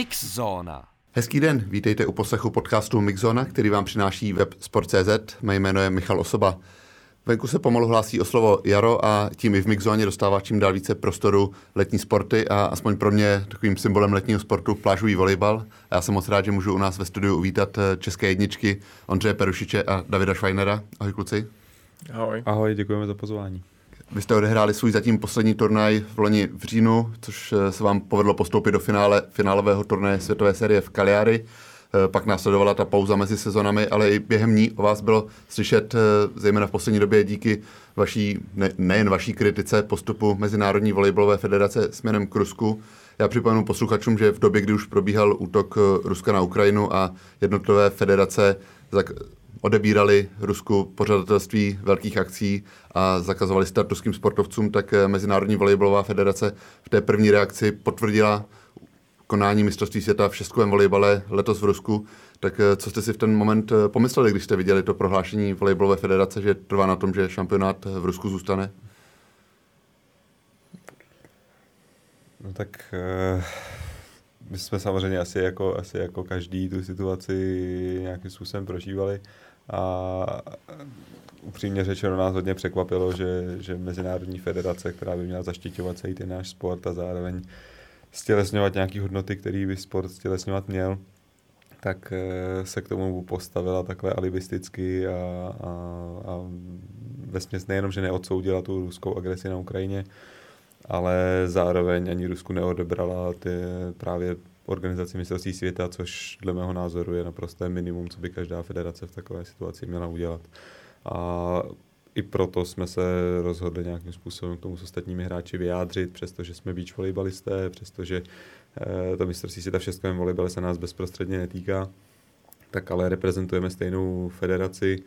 Mixzona. Hezký den, vítejte u poslechu podcastu Mixzona, který vám přináší web Sport.cz. Mé jméno je Michal Osoba. Venku se pomalu hlásí o slovo jaro a tím i v Mixzóně dostává čím dál více prostoru letní sporty a aspoň pro mě takovým symbolem letního sportu plážový volejbal. A já jsem moc rád, že můžu u nás ve studiu uvítat eh, české jedničky Ondřeje Perušiče a Davida Schweinera. Ahoj kluci. Ahoj. Ahoj, děkujeme za pozvání. Vy jste odehráli svůj zatím poslední turnaj v loni v říjnu, což eh, se vám povedlo postoupit do finále, finálového turnaje světové série v Kaliári. Eh, pak následovala ta pauza mezi sezonami, ale i během ní o vás bylo slyšet, eh, zejména v poslední době díky vaší, ne, nejen vaší kritice postupu Mezinárodní volejbalové federace směrem k Rusku. Já připomenu posluchačům, že v době, kdy už probíhal útok Ruska na Ukrajinu a jednotlivé federace odebírali Rusku pořadatelství velkých akcí a zakazovali start ruským sportovcům, tak eh, Mezinárodní volejbalová federace v té první reakci potvrdila konání mistrovství světa v šestkovém volejbale letos v Rusku. Tak eh, co jste si v ten moment eh, pomysleli, když jste viděli to prohlášení volejbalové federace, že trvá na tom, že šampionát v Rusku zůstane? No tak my jsme samozřejmě asi jako, asi jako každý tu situaci nějakým způsobem prožívali. A upřímně řečeno nás hodně překvapilo, že, že Mezinárodní federace, která by měla zaštiťovat celý ten náš sport a zároveň stělesňovat nějaké hodnoty, který by sport stělesňovat měl, tak eh, se k tomu postavila takhle alibisticky a, a, a vesměs nejenom, že neodsoudila tu ruskou agresi na Ukrajině, ale zároveň ani Rusku neodebrala ty právě organizaci mistrovství světa, což dle mého názoru je naprosté minimum, co by každá federace v takové situaci měla udělat. A i proto jsme se rozhodli nějakým způsobem k tomu s ostatními hráči vyjádřit, přestože jsme beach volejbalisté, přestože eh, to mistrovství světa v šestkovém volejbale se nás bezprostředně netýká, tak ale reprezentujeme stejnou federaci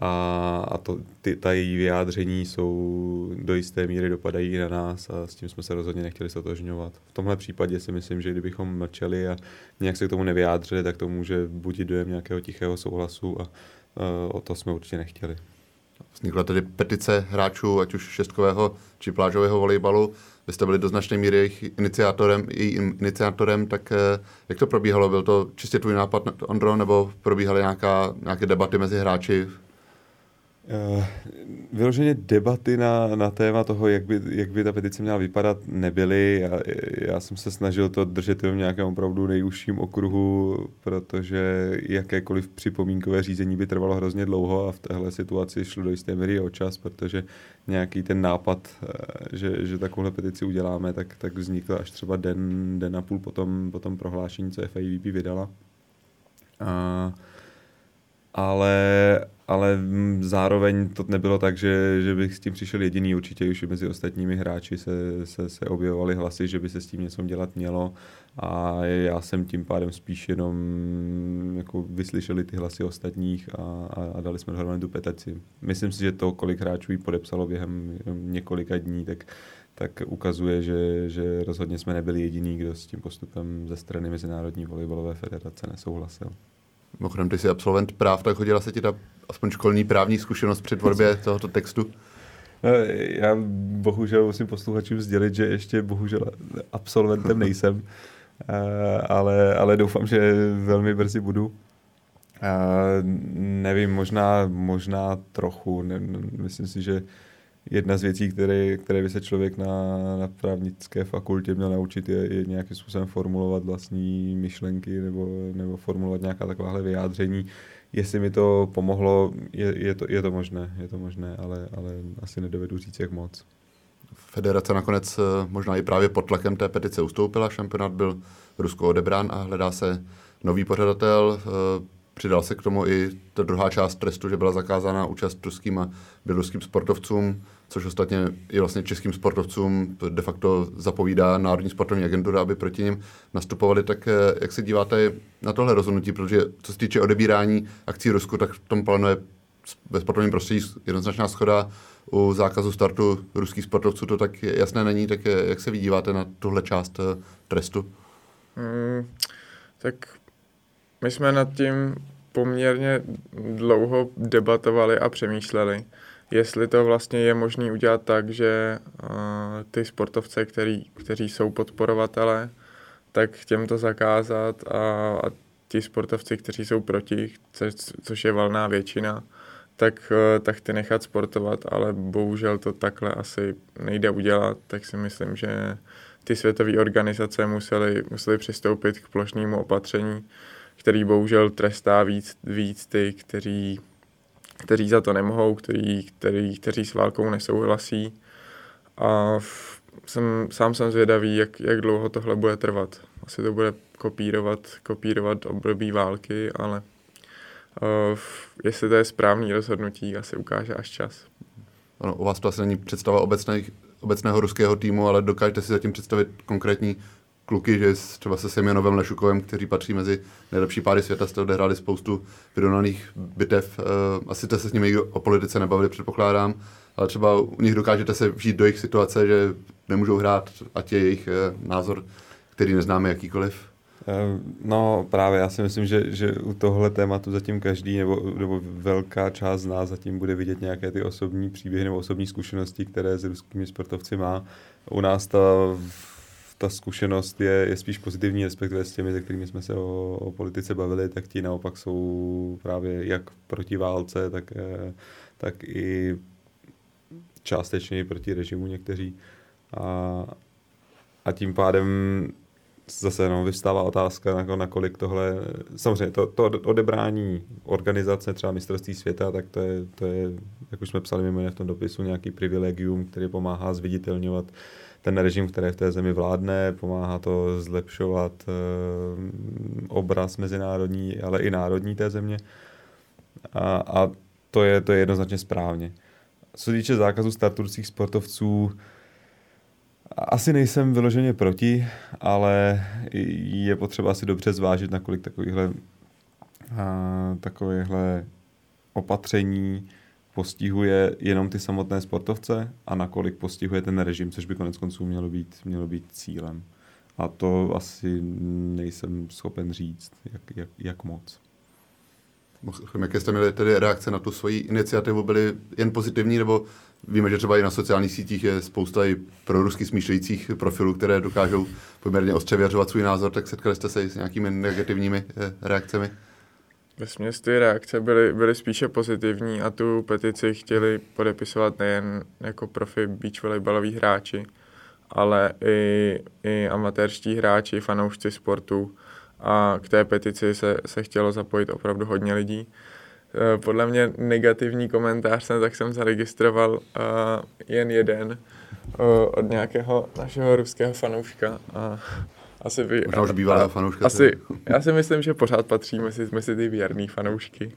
a, a to, ty, ta její vyjádření jsou do jisté míry dopadají i na nás a s tím jsme se rozhodně nechtěli sotožňovat. V tomhle případě si myslím, že kdybychom mlčeli a nějak se k tomu nevyjádřili, tak to může budit dojem nějakého tichého souhlasu a uh, o to jsme určitě nechtěli. Vznikla tedy petice hráčů, ať už šestkového či plážového volejbalu. Vy jste byli do značné míry jejich iniciátorem, jejím iniciátorem, tak eh, jak to probíhalo? Byl to čistě tvůj nápad, Ondro, nebo probíhaly nějaká, nějaké debaty mezi hráči vyloženě debaty na, na téma toho, jak by, jak by ta petice měla vypadat, nebyly. Já, já jsem se snažil to držet v nějakém opravdu nejužším okruhu, protože jakékoliv připomínkové řízení by trvalo hrozně dlouho a v téhle situaci šlo do jisté míry o čas, protože nějaký ten nápad, eh, že, že takovouhle petici uděláme, tak, tak vznikl až třeba den, den a půl potom, potom prohlášení, co FIVP vydala. A, ale, ale zároveň to nebylo tak, že, že bych s tím přišel jediný. Určitě už mezi ostatními hráči se, se, se objevovaly hlasy, že by se s tím něco dělat mělo a já jsem tím pádem spíš jenom jako vyslyšeli ty hlasy ostatních a, a, a dali jsme dohromady tu petici. Myslím si, že to, kolik hráčů ji podepsalo během několika dní, tak, tak ukazuje, že, že rozhodně jsme nebyli jediný, kdo s tím postupem ze strany Mezinárodní volejbalové federace nesouhlasil. Mimochodem, ty jsi absolvent práv, tak hodila se ti ta aspoň školní právní zkušenost při tvorbě tohoto textu? No, já bohužel musím posluchačům sdělit, že ještě bohužel absolventem nejsem, eh, ale, ale doufám, že velmi brzy budu. Eh, nevím, možná, možná trochu. Ne, myslím si, že jedna z věcí, které, které by se člověk na, na právnické fakultě měl naučit, je, je nějakým způsobem formulovat vlastní myšlenky nebo, nebo formulovat nějaká takováhle vyjádření. Jestli mi to pomohlo, je, je, to, je to možné, je to možné, ale, ale asi nedovedu říct, jak moc. Federace nakonec eh, možná i právě pod tlakem té petice ustoupila, šampionát byl Rusko odebrán a hledá se nový pořadatel. Přidal se k tomu i ta druhá část trestu, že byla zakázána účast ruským a běloruským sportovcům, což ostatně i vlastně českým sportovcům de facto zapovídá Národní sportovní agentura, aby proti ním nastupovali. Tak eh, jak se díváte na tohle rozhodnutí, protože co se týče odebírání akcí Rusku, tak v tom plánuje ve sportovním prostředí jednoznačná schoda. U zákazu startu ruských sportovců to tak jasné není, tak eh, jak se vydíváte na tuhle část eh, trestu? Hmm, tak my jsme nad tím poměrně dlouho debatovali a přemýšleli, jestli to vlastně je možné udělat tak, že uh, ty sportovce, který, kteří jsou podporovatele, tak těm to zakázat a, a ti sportovci, kteří jsou proti, což, což je valná většina, tak, eh, tak ty nechat sportovat, ale bohužel to takhle asi nejde udělat, tak si myslím, že ty světové organizace musely, musely přistoupit k plošnému opatření, který bohužel trestá víc, víc ty, kteří, kteří za to nemohou, kteří, kteří, kteří s válkou nesouhlasí. A jsem, sám jsem zvědavý, jak, jak dlouho tohle bude trvat. Asi to bude kopírovat, kopírovat období války, ale uh, jestli to je správný rozhodnutí, asi ukáže až čas. Ano, u vás to asi není představa obecných, obecného ruského týmu, ale dokážete si zatím představit konkrétní kluky, že třeba se Semionovem Lešukovem, kteří patří mezi nejlepší páry světa, jste odehráli spoustu vyrovnaných bitev. Uh, asi jste se s nimi o politice nebavili, předpokládám, ale třeba u nich dokážete se vžít do jejich situace, že nemůžou hrát, ať je jejich uh, názor, který neznáme jakýkoliv. Eh, no právě, já si myslím, že, že u tohle tématu zatím každý nebo, nebo velká část z nás zatím bude vidět nějaké ty osobní příběhy nebo osobní zkušenosti, které s ruskými sportovci má. U nás ta, ta zkušenost je, je spíš pozitivní, respektive s těmi, se kterými jsme se o, o politice bavili, tak ti naopak jsou právě jak proti válce, tak, eh, tak i částečně proti režimu někteří. A, a tím pádem zase no, vystává otázka, nakolik tohle, samozřejmě to, to odebrání organizace třeba mistrovství světa, tak to je, to je, jak už jsme psali mimo v tom dopisu, nějaký privilegium, který pomáhá zviditelňovat ten režim, který v té zemi vládne, pomáhá to zlepšovat e, obraz mezinárodní, ale i národní té země. A, a to, je, to je jednoznačně správně. Co se týče zákazu startujících sportovců, asi nejsem vyloženě proti, ale je potřeba si dobře zvážit, nakolik takovýchhle, a, takovýchhle opatření postihuje jenom ty samotné sportovce a nakolik postihuje ten režim, což by konec konců mělo být, mělo být cílem. A to asi nejsem schopen říct, jak, jak, jak moc. Jaké jste měli tedy reakce na tu svoji iniciativu? Byly jen pozitivní, nebo víme, že třeba i na sociálních sítích je spousta i rusky smýšlejících profilů, které dokážou poměrně ostře vyjadřovat svůj názor, tak setkali jste se i s nějakými negativními eh, reakcemi? Ve ty reakce byly, byly spíše pozitivní a tu petici chtěli podepisovat nejen jako profi beach volejbaloví hráči, ale i, i amatérští hráči, fanoušci sportu, a k té petici se, se chtělo zapojit opravdu hodně lidí. E, podle mě negativní komentář jsem, tak jsem zaregistroval uh, jen jeden uh, od nějakého našeho ruského fanouška. A asi by, Možná už bývalého fanouška. Asi, já si myslím, že pořád patří mezi, mezi ty věrný fanoušky.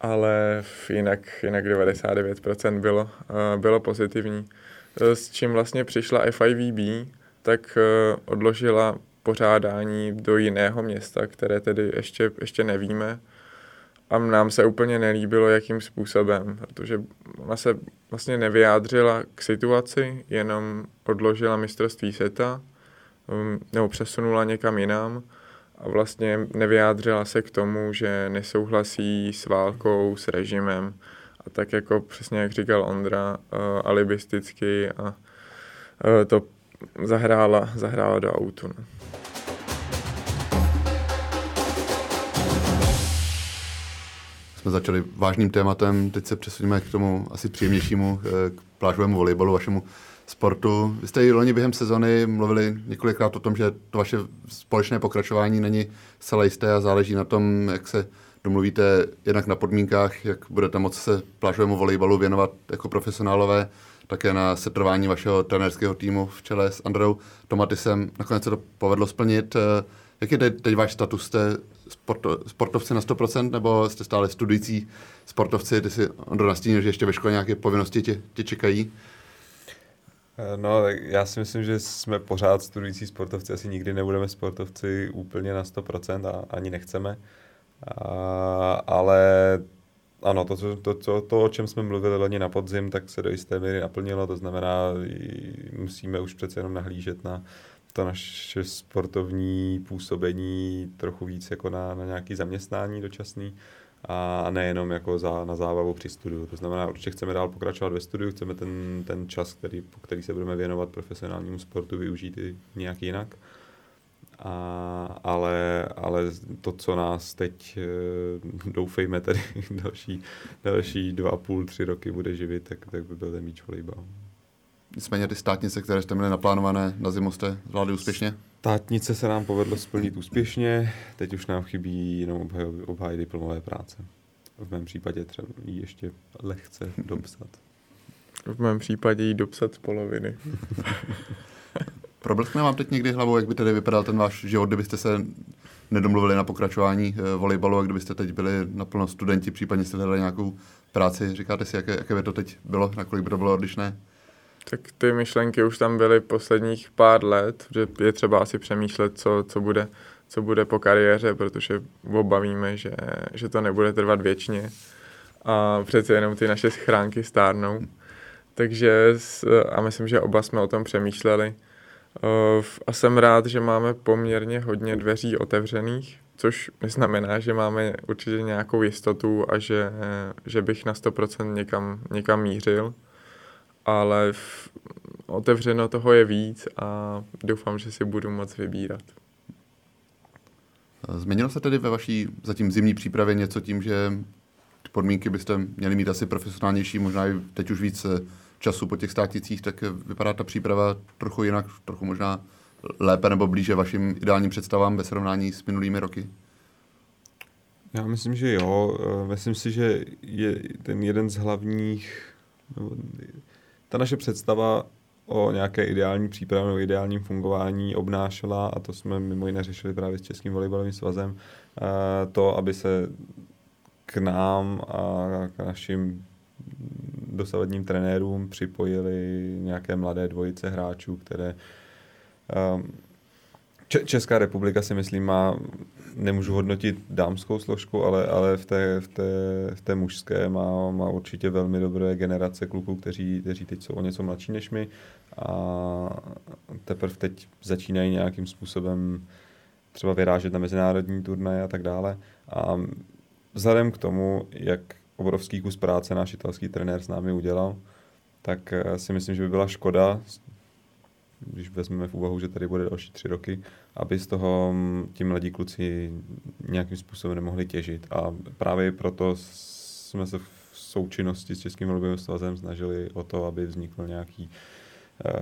Ale jinak, jinak 99% bylo, uh, bylo pozitivní. S čím vlastně přišla FIVB, tak uh, odložila pořádání do jiného města, které tedy ještě, ještě nevíme. A nám se úplně nelíbilo, jakým způsobem, protože ona se vlastně nevyjádřila k situaci, jenom odložila mistrovství světa, nebo přesunula někam jinam a vlastně nevyjádřila se k tomu, že nesouhlasí s válkou, s režimem. A tak jako přesně jak říkal Ondra, uh, alibisticky a uh, to zahrála, zahrála do autu. No. jsme začali vážným tématem, teď se přesuneme k tomu asi příjemnějšímu, eh, k plážovému volejbalu, vašemu sportu. Vy jste i loni během sezony mluvili několikrát o tom, že to vaše společné pokračování není zcela jisté a záleží na tom, jak se domluvíte jednak na podmínkách, jak budete moct se plážovému volejbalu věnovat jako profesionálové, také na setrvání vašeho trenérského týmu v čele s Andreou Tomatisem. Nakonec se to povedlo splnit. Eh, jak je teď, teď váš status? Jste sporto, sportovci na 100% nebo jste stále studující sportovci? Ty si Ondro nastínil, že ještě ve škole nějaké povinnosti tě, tě čekají? No, já si myslím, že jsme pořád studující sportovci, asi nikdy nebudeme sportovci úplně na 100% a ani nechceme. A, ale ano, to, to, to, to, o čem jsme mluvili loni na podzim, tak se do jisté míry naplnilo, to znamená, musíme už přece jenom nahlížet na, to naše sportovní působení trochu víc jako na, na nějaký zaměstnání dočasný a nejenom jako za, na zábavu při studiu. To znamená, určitě chceme dál pokračovat ve studiu, chceme ten, ten čas, který, po který se budeme věnovat profesionálnímu sportu, využít i nějak jinak. A, ale, ale to, co nás teď, eh, doufejme, tady další, další dva půl, tři roky bude živit, tak, tak by byl ten beach volejbal. Nicméně ty státnice, které jste měli naplánované na zimu, jste zvládli úspěšně? Státnice se nám povedlo splnit úspěšně, teď už nám chybí jenom obhájit diplomové práce. V mém případě třeba ji ještě lehce dopsat. V mém případě jí dopsat z poloviny. Probleskne vám teď někdy hlavou, jak by tedy vypadal ten váš život, kdybyste se nedomluvili na pokračování e, volejbalu a kdybyste teď byli naplno studenti, případně jste hledali nějakou práci. Říkáte si, jaké, jaké by to teď bylo, nakolik by to bylo odlišné? Tak ty myšlenky už tam byly posledních pár let, že je třeba asi přemýšlet, co, co, bude, co bude po kariéře, protože obavíme, že, že to nebude trvat věčně a přece jenom ty naše schránky stárnou. Takže a myslím, že oba jsme o tom přemýšleli. A jsem rád, že máme poměrně hodně dveří otevřených, což neznamená, že máme určitě nějakou jistotu a že, že bych na 100% někam, někam mířil ale v, otevřeno toho je víc a doufám, že si budu moc vybírat. Změnilo se tedy ve vaší zatím zimní přípravě něco tím, že podmínky byste měli mít asi profesionálnější, možná i teď už víc eh, času po těch státicích, tak vypadá ta příprava trochu jinak, trochu možná lépe nebo blíže vašim ideálním představám ve srovnání s minulými roky? Já myslím, že jo. Eh, myslím si, že je ten jeden z hlavních, ta naše představa o nějaké ideální přípravě nebo ideálním fungování obnášela, a to jsme mimo jiné řešili právě s Českým volejbalovým svazem, eh, to, aby se k nám a k našim dosavadním trenérům připojili nějaké mladé dvojice hráčů, které um, Česká republika si myslím má, nemůžu hodnotit dámskou složku, ale, ale v, té, v, té, v té mužské má, má určitě velmi dobré generace kluků, kteří, kteří teď jsou o něco mladší než my a teprve teď začínají nějakým způsobem třeba vyrážet na mezinárodní turnaje a tak dále. A vzhledem k tomu, jak obrovský kus práce náš italský trenér s námi udělal, tak eh, si myslím, že by byla škoda když vezmeme v úvahu, že tady bude další tři roky, aby z toho mm, ti mladí kluci nějakým způsobem nemohli těžit. A právě proto jsme se v součinnosti s Českým volebním svazem snažili o to, aby vznikl nějaký, eh,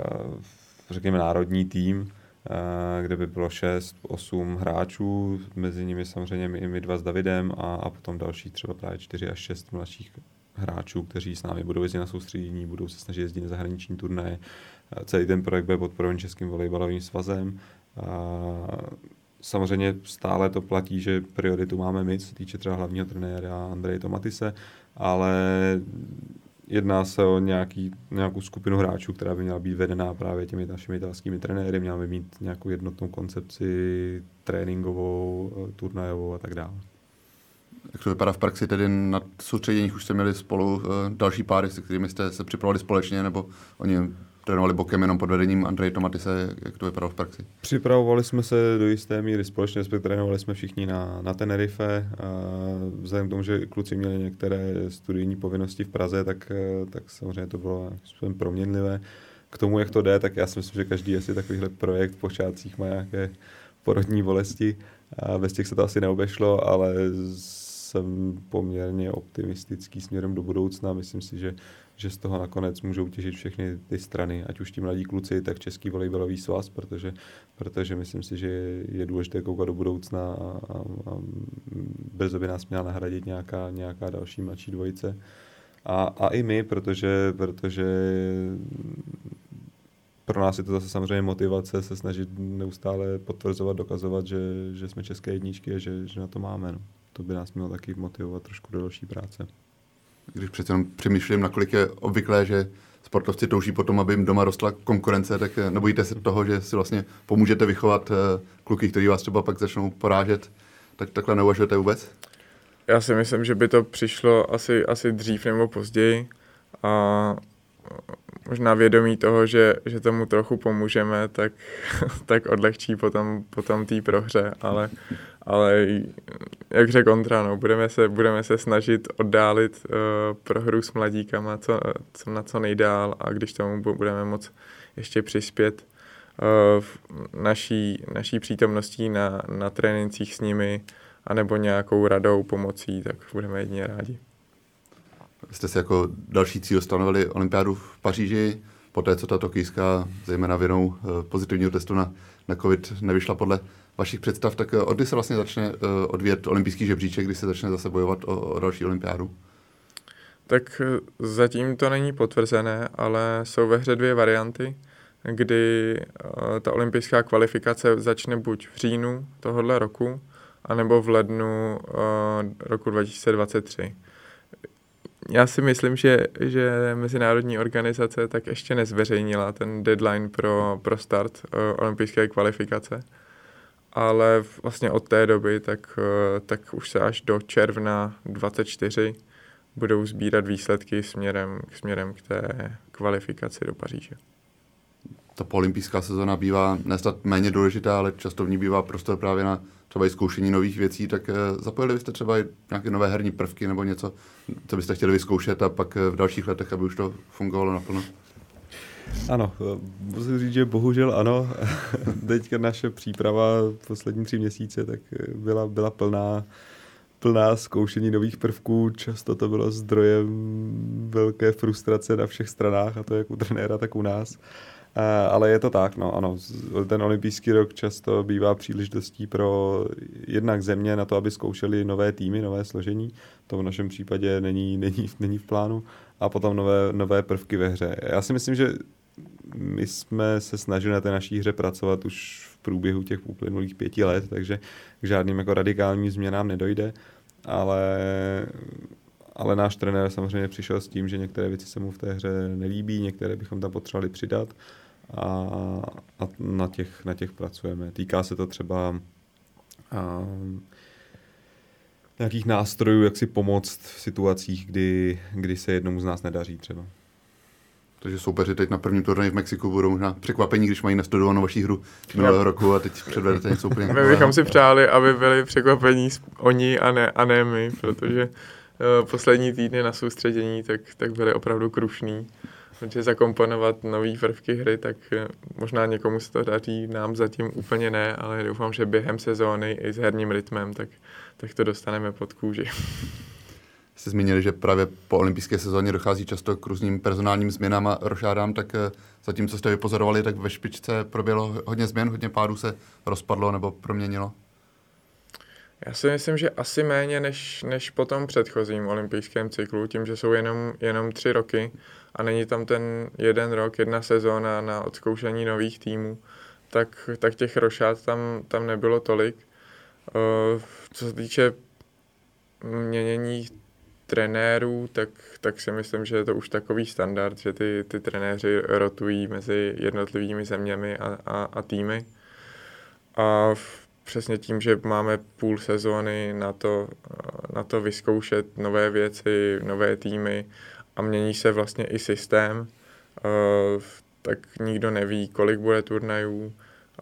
řekněme, národní tým, eh, kde by bylo 6, 8 hráčů, mezi nimi samozřejmě my, my dva s Davidem a, a potom další třeba právě 4 až 6 mladších hráčů, kteří s námi budou jezdit na soustředění, budou se snažit jezdit na zahraniční turnaje, Celý ten projekt bude podporován Českým volejbalovým svazem. Samozřejmě stále to platí, že prioritu máme my, co týče třeba hlavního trenéra Andreje Tomatise, ale jedná se o nějaký, nějakou skupinu hráčů, která by měla být vedená právě těmi našimi italskými trenéry, měla by mít nějakou jednotnou koncepci tréninkovou, turnajovou a tak dále. Jak to vypadá v praxi, tedy na soustředěních už jste měli spolu eh, další páry, se kterými jste se připravovali společně, nebo oni trénovali bokem jenom pod vedením Andrej Tomatise, jak to vypadalo v praxi? Připravovali jsme se do jisté míry společně, respektive trénovali jsme všichni na, na Tenerife. A vzhledem k tomu, že kluci měli některé studijní povinnosti v Praze, tak, tak samozřejmě to bylo proměnlivé. K tomu, jak to jde, tak já si myslím, že každý asi takovýhle projekt v počátcích má nějaké porodní bolesti. A bez těch se to asi neobešlo, ale jsem poměrně optimistický směrem do budoucna. Myslím si, že že z toho nakonec můžou těžit všechny ty strany, ať už ti mladí kluci, tak Český volejbalový svaz, protože, protože myslím si, že je důležité koukat do budoucna a, a, a brzo by nás měla nahradit nějaká, nějaká další mladší dvojice. A, a i my, protože, protože pro nás je to zase samozřejmě motivace se snažit neustále potvrzovat, dokazovat, že, že jsme české jedničky a že, že na to máme. No. To by nás mělo taky motivovat trošku do další práce když přece jenom přemýšlím, nakolik je obvyklé, že sportovci touží potom, aby jim doma rostla konkurence, tak eh, nebojíte se toho, že si vlastně pomůžete vychovat eh, kluky, kteří vás třeba pak začnou porážet, tak takhle neuvažujete vůbec? Já si myslím, že by to přišlo asi, asi dřív nebo později a možná vědomí toho, že, že tomu trochu pomůžeme, tak, tak odlehčí potom, potom té prohře, ale, ale jak řekl Ondra, no, budeme, se, budeme se snažit oddálit uh, prohru s mladíkama co, co, na co nejdál a když tomu budeme moc ještě přispět naší, naší přítomností na, na trénincích s nimi, anebo nějakou radou, pomocí, tak budeme jedině rádi. Jste si jako další cíl stanovili olympiádu v Paříži, po té, co ta tokijská, zejména vinou eh, pozitivního testu na, na COVID, nevyšla podle vašich představ, tak eh, od kdy se vlastně začne eh, odvíjet olympijský žebříček, kdy se začne zase bojovat o, o další olympiádu? Tak zatím to není potvrzené, ale jsou ve hře dvě varianty, kdy ta olympijská kvalifikace začne buď v říjnu tohohle roku, anebo v lednu roku 2023 já si myslím, že, že mezinárodní organizace tak ještě nezveřejnila ten deadline pro, pro start olympijské kvalifikace, ale vlastně od té doby tak, uh, tak už se až do června 24 budou sbírat výsledky směrem, směrem k té kvalifikaci do Paříže. Ta olympijská sezona bývá nestat méně důležitá, ale často v ní bývá prostor právě na třeba i zkoušení nových věcí, tak eh, zapojili byste třeba i nějaké nové herní prvky nebo něco, co byste chtěli vyzkoušet a pak eh, v dalších letech, aby už to fungovalo naplno? Ano, musím říct, že bohužel ano. Teďka naše příprava poslední tři měsíce tak byla, byla plná plná zkoušení nových prvků, často to bylo zdrojem velké frustrace na všech stranách, a to jak u trenéra, tak u nás. Ale je to tak, no ano, ten olympijský rok často bývá příležitostí pro jednak země na to, aby zkoušeli nové týmy, nové složení, to v našem případě není, není, není v plánu, a potom nové, nové prvky ve hře. Já si myslím, že my jsme se snažili na té naší hře pracovat už v průběhu těch uplynulých pěti let, takže k žádným jako radikálním změnám nedojde, ale ale náš trenér samozřejmě přišel s tím, že některé věci se mu v té hře nelíbí, některé bychom tam potřebovali přidat a, a na, těch, na těch pracujeme. Týká se to třeba a, nějakých nástrojů, jak si pomoct v situacích, kdy, kdy se jednomu z nás nedaří třeba. Takže soupeři teď na prvním turnaji v Mexiku budou možná překvapení, když mají nastudovanou vaší hru minulého roku a teď předvedete něco úplně My bychom si přáli, aby byli překvapení oni a ne, a ne my, protože uh, poslední týdny na soustředění tak, tak byly opravdu krušný. Protože zakomponovat nové prvky hry, tak eh, možná někomu se to daří, nám zatím úplně ne, ale doufám, že během sezóny i s herním rytmem, tak, tak to dostaneme pod kůži. Jste zmínili, že právě po olympijské sezóně dochází často k různým personálním změnám a rošádám, tak eh, zatím, co jste vypozorovali, tak ve špičce proběhlo hodně změn, hodně pádů se rozpadlo nebo proměnilo? Já si myslím, že asi méně než, než po tom předchozím olympijském cyklu, tím, že jsou jenom, jenom tři roky a není tam ten jeden rok, jedna sezóna na odzkoušení nových týmů, tak, tak těch rošát tam, tam nebylo tolik. Uh, co se týče měnění trenérů, tak, tak si myslím, že je to už takový standard, že ty, ty trenéři rotují mezi jednotlivými zeměmi a, a, a týmy. A v, přesně tím, že máme půl sezóny na to, na to vyzkoušet nové věci, nové týmy a mění se vlastně i systém, eh, tak nikdo neví, kolik bude turnajů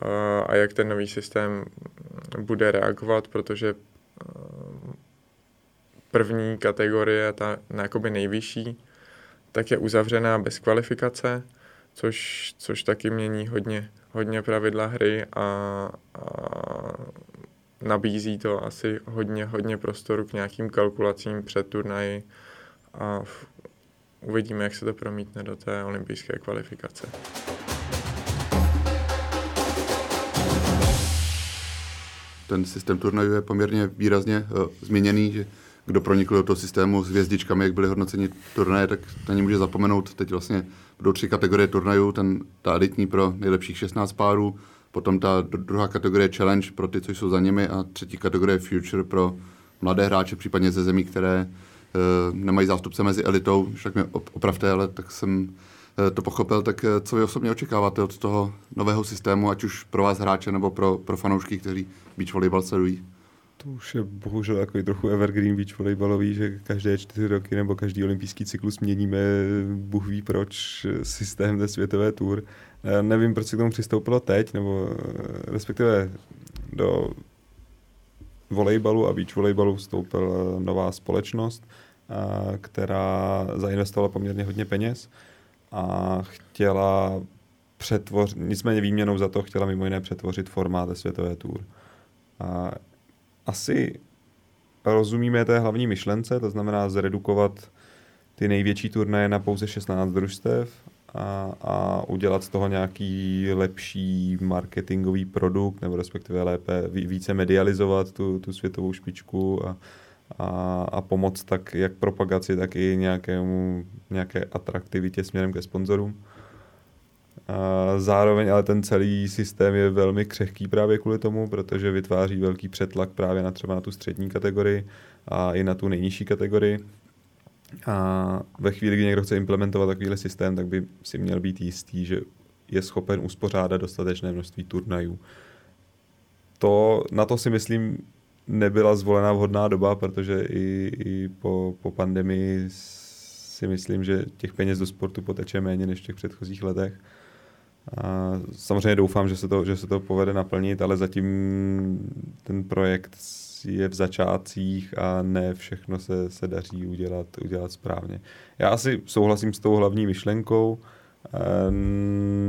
eh, a jak ten nový systém bude reagovat, protože eh, první kategorie, ta jakoby nejvyšší, tak je uzavřená bez kvalifikace, což, což taky mění hodně, hodně pravidla hry a, a nabízí to asi hodně, hodně prostoru k nějakým kalkulacím před turnaji a uvidíme, jak se to promítne do té olympijské kvalifikace. Ten systém turnajů je poměrně výrazně uh, změněný, že kdo pronikl do toho systému s hvězdičkami, jak byly hodnoceni turnaje, tak na ně může zapomenout. Teď vlastně budou tři kategorie turnajů, ten, ta editní pro nejlepších 16 párů, potom ta druhá kategorie challenge pro ty, co jsou za nimi a třetí kategorie future pro mladé hráče, případně ze zemí, které uh, nemají zástupce mezi elitou, však mě opravte, ale tak jsem uh, to pochopil, tak uh, co vy osobně očekáváte od toho nového systému, ať už pro vás hráče nebo pro, pro fanoušky, kteří beach volleyball sledují? To už je bohužel takový trochu evergreen beach volejbalový, že každé čtyři roky nebo každý olympijský cyklus měníme, Bůh ví proč, systém té světové tour. Nevím, proč se k tomu přistoupilo teď, nebo respektive do volejbalu a beach volejbalu vstoupila nová společnost, která zainvestovala poměrně hodně peněz a chtěla přetvoř, nicméně výměnou za to chtěla mimo jiné přetvořit formát světové tour. A asi rozumíme té hlavní myšlence, to znamená zredukovat ty největší turnaje na pouze 16 družstev a, a udělat z toho nějaký lepší marketingový produkt, nebo respektive lépe více medializovat tu, tu světovou špičku a, a, a pomoct tak jak propagaci, tak i nějakému, nějaké atraktivitě směrem ke sponzorům. A zároveň ale ten celý systém je velmi křehký právě kvůli tomu, protože vytváří velký přetlak právě na třeba na tu střední kategorii a i na tu nejnižší kategorii. A ve chvíli, kdy někdo chce implementovat takovýhle systém, tak by si měl být jistý, že je schopen uspořádat dostatečné množství turnajů. To, na to si myslím, nebyla zvolená vhodná doba, protože i, i po, po pandemii si myslím, že těch peněz do sportu poteče méně než v těch předchozích letech. Samozřejmě doufám, že se, to, že se to povede naplnit, ale zatím ten projekt je v začátcích a ne všechno se, se daří udělat, udělat správně. Já asi souhlasím s tou hlavní myšlenkou,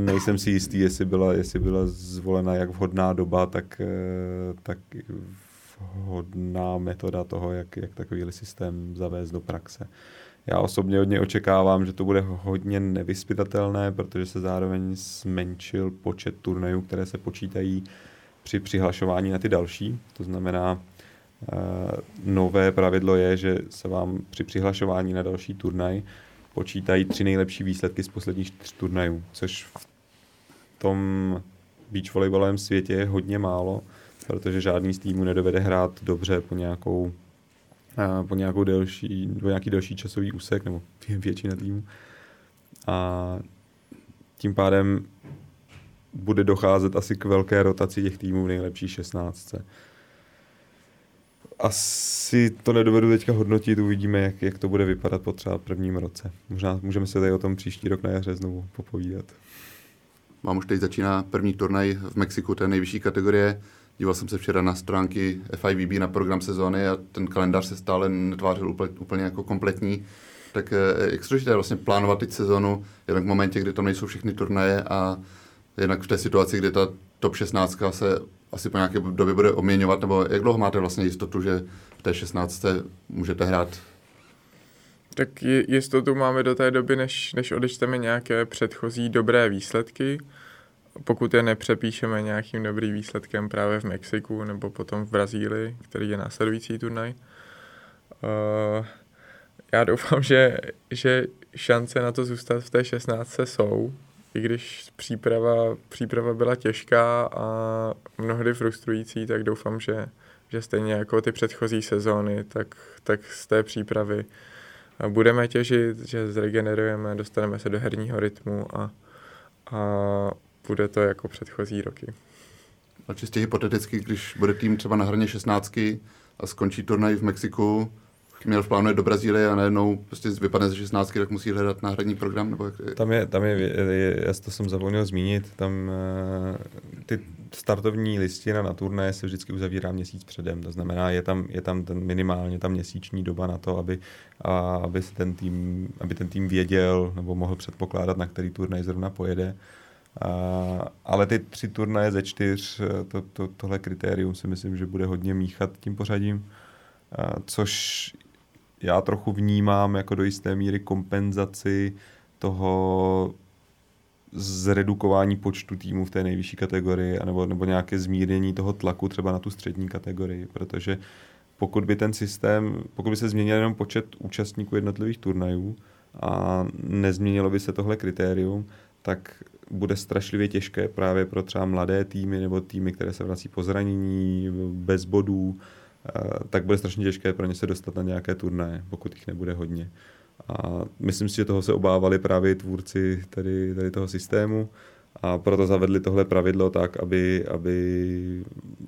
nejsem si jistý, jestli byla, jestli byla zvolena jak vhodná doba, tak, tak vhodná metoda toho, jak, jak takovýhle systém zavést do praxe. Já osobně hodně očekávám, že to bude hodně nevyspytatelné, protože se zároveň zmenšil počet turnajů, které se počítají při přihlašování na ty další. To znamená, eh, nové pravidlo je, že se vám při přihlašování na další turnaj počítají tři nejlepší výsledky z posledních čtyř turnajů, což v tom beach volejbalovém světě je hodně málo protože žádný z týmů nedovede hrát dobře po nějakou, po nějakou delší, po nějaký delší časový úsek, nebo většina týmů. A tím pádem bude docházet asi k velké rotaci těch týmů v nejlepší 16. Asi to nedovedu teďka hodnotit, uvidíme, jak, jak to bude vypadat po třeba prvním roce. Možná můžeme se tady o tom příští rok na jaře znovu popovídat. Mám už teď začíná první turnaj v Mexiku, té nejvyšší kategorie. Díval jsem se včera na stránky FIVB na program sezóny a ten kalendář se stále netvářil úplně, úplně jako kompletní. Tak eh, jak složité vlastně plánovat teď sezonu, jednak v momentě, kdy tam nejsou všechny turnaje a jednak v té situaci, kdy ta top 16 se asi po nějaké době bude obměňovat, nebo jak dlouho máte vlastně jistotu, že v té 16 můžete hrát? Tak jistotu máme do té doby, než, než odečteme nějaké předchozí dobré výsledky pokud je nepřepíšeme nějakým dobrým výsledkem právě v Mexiku nebo potom v Brazílii, který je následující turnaj. Uh, já doufám, že, že šance na to zůstat v té 16 jsou, i když příprava, příprava byla těžká a mnohdy frustrující, tak doufám, že, že stejně jako ty předchozí sezóny, tak, tak z té přípravy budeme těžit, že zregenerujeme, dostaneme se do herního rytmu a, a bude to jako předchozí roky. A čistě hypoteticky, když bude tým třeba na hraně 16 a skončí turnaj v Mexiku, měl v plánu do Brazílie a najednou prostě vypadne ze 16, tak musí hledat náhradní program? Nebo jak... Tam je, tam je, je, já to jsem zapomněl zmínit, tam uh, ty startovní listina na turné se vždycky uzavírá měsíc předem, to znamená, je tam, je tam ten minimálně tam měsíční doba na to, aby, a, aby, se ten tým, aby ten tým věděl nebo mohl předpokládat, na který turnaj zrovna pojede. Uh, ale ty tři turnaje ze čtyř, eh, to, to, tohle kritérium si myslím, že bude hodně míchat tím pořadím, uh, což já trochu vnímám jako do jisté míry kompenzaci toho zredukování počtu týmů v té nejvyšší kategorii, anebo, nebo nějaké zmírnění toho tlaku třeba na tu střední kategorii, protože pokud by ten systém, pokud by se změnil jenom počet účastníků jednotlivých turnajů a nezměnilo by se tohle kritérium, tak bude strašlivě těžké právě pro třeba mladé týmy nebo týmy, které se vrací po zranění, bez bodů, eh, tak bude strašně těžké pro ně se dostat na nějaké turnaje, pokud jich nebude hodně. A myslím si, že toho se obávali právě tvůrci tady, tady toho systému a proto zavedli tohle pravidlo tak, aby, aby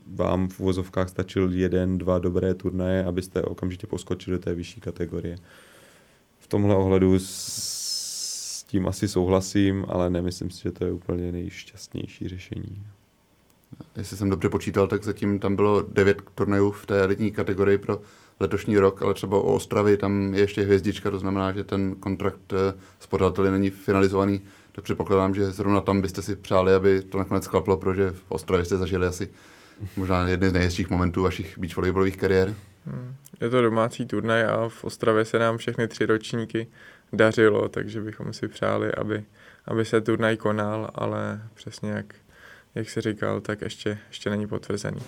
vám v uvozovkách stačil jeden, dva dobré turnaje, abyste okamžitě poskočili do té vyšší kategorie. V tomhle ohledu tím asi souhlasím, ale nemyslím si, že to je úplně nejšťastnější řešení. Jestli jsem dobře počítal, tak zatím tam bylo devět turnajů v té elitní kategorii pro letošní rok, ale třeba o Ostravy tam je ještě hvězdička, to znamená, že ten kontrakt eh, s pořadateli není finalizovaný tak předpokládám, že zrovna tam byste si přáli, aby to nakonec klaplo, protože v Ostravě jste zažili asi možná jedny z nejhezčích momentů vašich beach volleybalových kariér. Hmm. Je to domácí turnaj a v Ostravě se nám všechny tři ročníky dařilo, takže bychom si přáli, aby, aby se turnaj konal, ale přesně jak, jak jsi říkal, tak ještě, ještě není potvrzený.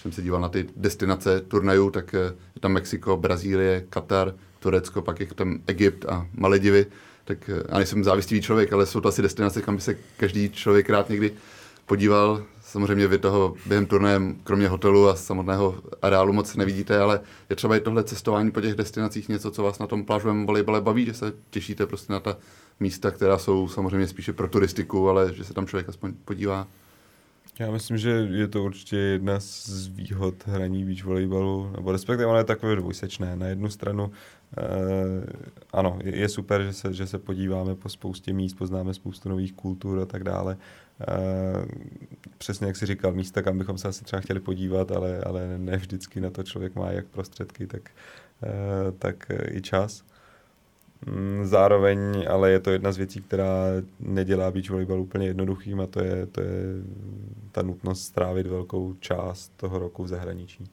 jsem se díval na ty destinace turnajů, tak eh, je tam Mexiko, Brazílie, Katar, Turecko, pak je tam Egypt a Maledivy. Tak já eh, nejsem závistivý člověk, ale jsou to asi destinace, kam by se každý člověk rád někdy podíval. Samozřejmě vy toho během turnaje, kromě hotelu a samotného areálu moc nevidíte, ale je třeba i tohle cestování po těch destinacích něco, co vás na tom plážovém volejbale baví, že se těšíte prostě na ta místa, která jsou samozřejmě spíše pro turistiku, ale že se tam člověk aspoň podívá. Já myslím, že je to určitě jedna z výhod hraní beach volejbalu, nebo respektive ono je takové dvojsečné. Na jednu stranu eh, ano, je, je super, že se, že se podíváme po spoustě míst, poznáme spoustu nových kultur a tak dále. Eh, přesně jak si říkal, místa, kam bychom se asi třeba chtěli podívat, ale, ale ne vždycky na to člověk má jak prostředky, tak, eh, tak i čas. Mm, zároveň ale je to jedna z věcí, která nedělá beach volleyball úplně jednoduchým a to je, to je ta nutnost strávit velkou část toho roku v zahraničí.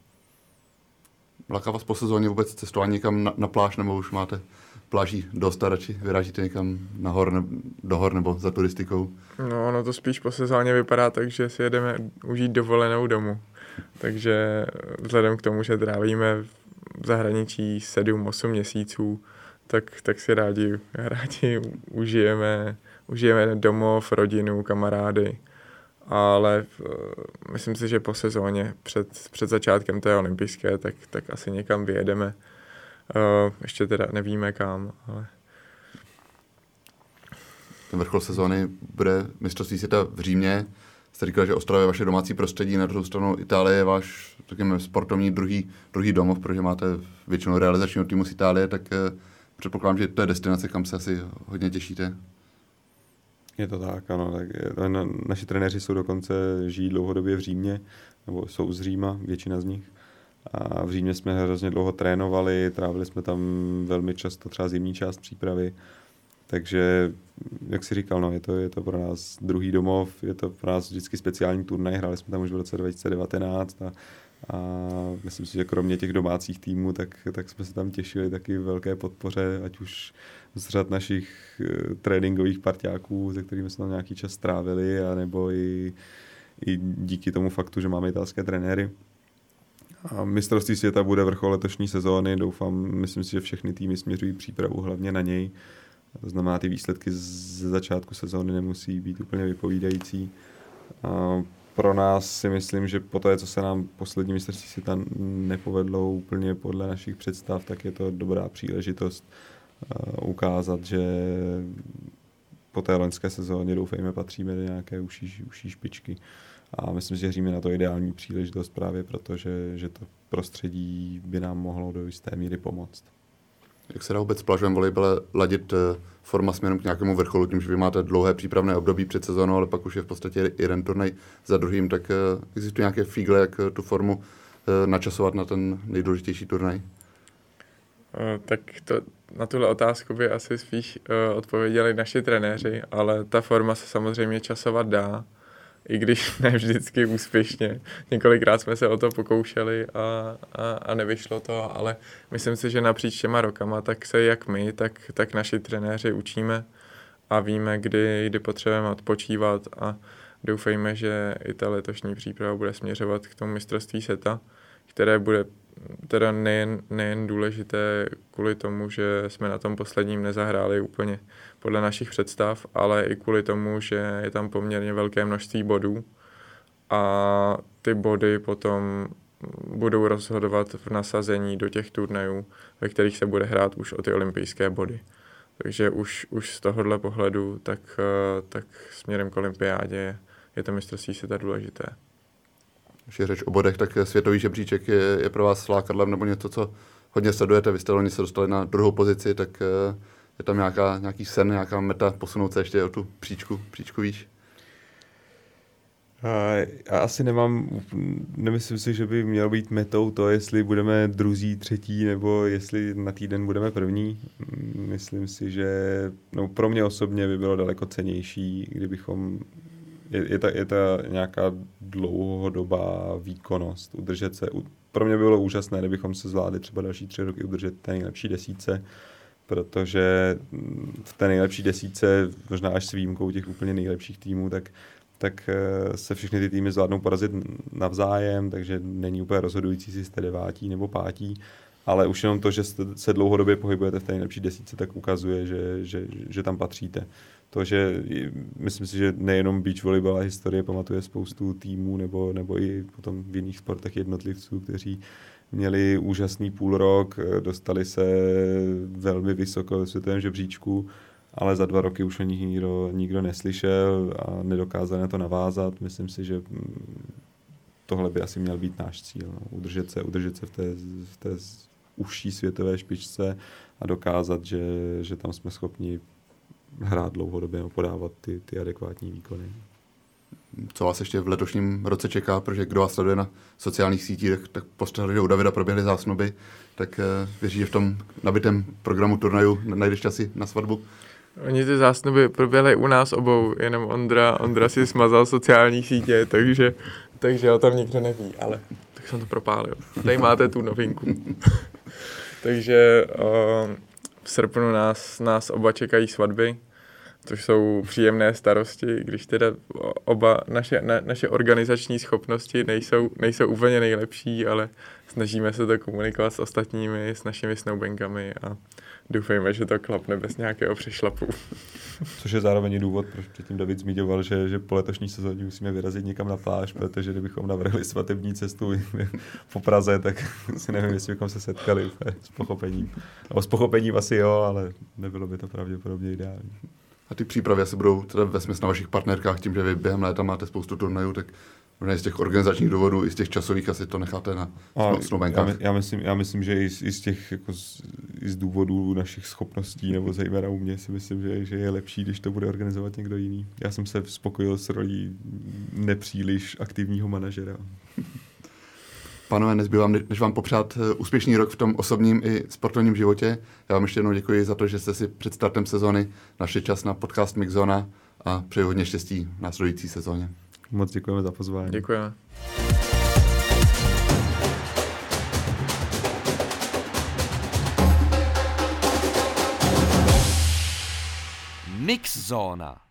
Láká vás po sezóně vůbec cestování někam na, na pláž, nebo už máte pláží dost a radši vyrážíte někam na hor, ne, do hor nebo za turistikou? No, ono to spíš po sezóně vypadá tak, že si jedeme užít dovolenou domů. Takže vzhledem k tomu, že trávíme v zahraničí 7-8 měsíců, tak, tak si rádi, rádi užijeme, užijeme domov, rodinu, kamarády. Ale uh, myslím si, že po sezóně před, před začátkem té olympijské, tak, tak asi někam vyjedeme. Uh, ještě teda nevíme kam, ale... Ten vrchol sezóny bude mistrovství světa v Římě. Jste říkal, že Ostrava je vaše domácí prostředí, na druhou stranu Itálie je váš, řekněme, sportovní druhý, druhý domov, protože máte většinou realizačního týmu z Itálie, tak uh, předpokládám, že to je destinace, kam se asi hodně těšíte. Je to tak, ano. Tak je, na, naši trenéři jsou dokonce, žijí dlouhodobě v Římě, nebo jsou z Říma, většina z nich. A v Římě jsme hrozně dlouho trénovali, trávili jsme tam velmi často třeba zimní část přípravy. Takže, jak si říkal, no, je, to, je to pro nás druhý domov, je to pro nás vždycky speciální turnaj, hráli jsme tam už v roce 2019 a a myslím si, že kromě těch domácích týmů, tak, tak jsme se tam těšili taky velké podpoře, ať už z řad našich uh, tréninkových parťáků, se kterými jsme tam nějaký čas strávili, anebo i, i díky tomu faktu, že máme italské trenéry. A mistrovství světa bude vrchol letošní sezóny, doufám, myslím si, že všechny týmy směřují přípravu hlavně na něj. To znamená, ty výsledky ze začátku sezóny nemusí být úplně vypovídající. A pro nás si myslím, že po té, co se nám poslední mistrovství světa nepovedlo úplně podle našich představ, tak je to dobrá příležitost ukázat, že po té loňské sezóně doufejme patříme do nějaké užší, užší špičky. A myslím, že Řím je na to ideální příležitost právě proto, že, že to prostředí by nám mohlo do jisté míry pomoct. Jak se dá vůbec plažovém volejbale ladit eh, forma směrem k nějakému vrcholu, tím, že vy máte dlouhé přípravné období před sezónou, ale pak už je v podstatě jeden turnaj za druhým, tak eh, existují nějaké fígle, jak eh, tu formu načasovat na ten nejdůležitější turnaj? Tak to, na tuhle otázku by asi spíš odpověděli naši trenéři, ale ta forma se samozřejmě časovat dá i když ne vždycky úspěšně. Několikrát jsme se o to pokoušeli a, a, a nevyšlo to, ale myslím si, že napříč těma rokama tak se jak my, tak, tak naši trenéři učíme a víme, kdy, kdy potřebujeme odpočívat a doufejme, že i ta letošní příprava bude směřovat k tomu mistrovství seta, které bude teda nejen, nejen důležité kvůli tomu, že jsme na tom posledním nezahráli úplně podle našich představ, ale i kvůli tomu, že je tam poměrně velké množství bodů a ty body potom budou rozhodovat v nasazení do těch turnajů, ve kterých se bude hrát už o ty olympijské body. Takže už, už z tohohle pohledu, tak, tak směrem k olympiádě je to mistrovství světa důležité. Když je řeč o bodech, tak světový žebříček je, je pro vás lákadlem nebo něco, co hodně sledujete. Vy jste loni se dostali na druhou pozici, tak eh, je tam nějaká, nějaký sen, nějaká meta posunout se ještě o tu příčku, příčku výš? Já asi nemám, nemyslím si, že by mělo být metou to, jestli budeme druzí, třetí, nebo jestli na týden budeme první. Myslím si, že no, pro mě osobně by bylo daleko cenější, kdybychom je, je, ta, je ta nějaká dlouhodobá výkonnost, udržet se. Pro mě by bylo úžasné, kdybychom se zvládli třeba další tři roky udržet té nejlepší desíce, protože v té nejlepší desíce, možná až s výjimkou těch úplně nejlepších týmů, tak tak eh, se všechny ty týmy zvládnou porazit navzájem, takže není úplně rozhodující, jestli jste devátí nebo pátí, ale už jenom to, že se dlouhodobě pohybujete v té nejlepší desíce, tak ukazuje, že, že, že tam patříte. To, že myslím si, že nejenom beach volleyball a historie pamatuje spoustu týmů nebo, nebo i potom v jiných sportech jednotlivců, kteří měli úžasný půl rok, dostali se velmi vysoko ve světovém žebříčku, ale za dva roky už o nich nikdo, nikdo neslyšel a nedokázali na to navázat. Myslím si, že mm, tohle by asi měl být náš cíl. No. Udržet se, udržet se v té, v té užší světové špičce a dokázat, že, že tam jsme schopni hrát dlouhodobě a podávat ty, ty adekvátní výkony. Co vás ještě v letošním roce čeká, protože kdo vás sleduje na sociálních sítích, tak, tak postřehli, že u Davida proběhly zásnuby, tak uh, věří, že v tom nabitém programu turnaju najdeš časy na svatbu? Oni ty zásnuby proběhly u nás obou, jenom Ondra, Ondra si smazal sociální sítě, takže, takže o tom nikdo neví, ale tak jsem to propálil. Tady máte tu novinku. takže uh, v srpnu nás, nás oba čekají svatby, což jsou příjemné starosti, když teda oba naše, na, naše organizační schopnosti nejsou, nejsou úplně nejlepší, ale snažíme se to komunikovat s ostatními, s našimi snowbankami a doufejme, že to klapne bez nějakého přešlapu. Což je zároveň důvod, proč předtím David zmiňoval, že, že po letošní sezóně musíme vyrazit někam na pláž, protože kdybychom navrhli svatební cestu po Praze, tak si nevím, jestli bychom se setkali s pochopením. No, s pochopením asi jo, ale nebylo by to pravděpodobně ideální. A ty přípravy asi budou teda ve na vašich partnerkách, tím, že vy během léta máte spoustu turnajů, tak Možná z těch organizačních důvodů, i z těch časových asi to necháte na snoubenkách. Já, já, myslím, já myslím, že i z, i z těch jako z, i z důvodů našich schopností, nebo zejména u mě si myslím, že, že je lepší, když to bude organizovat někdo jiný. Já jsem se spokojil s rolí nepříliš aktivního manažera. Panové, nezbývám, než vám popřát eh, úspěšný rok v tom osobním i sportovním životě. Já vám ještě jednou děkuji za to, že jste si před startem sezóny našli čas na podcast Mixzona a přeji hodně štěstí v následující sezóně. Moc děkujeme za pozvání. Děkujeme. Mix Zóna.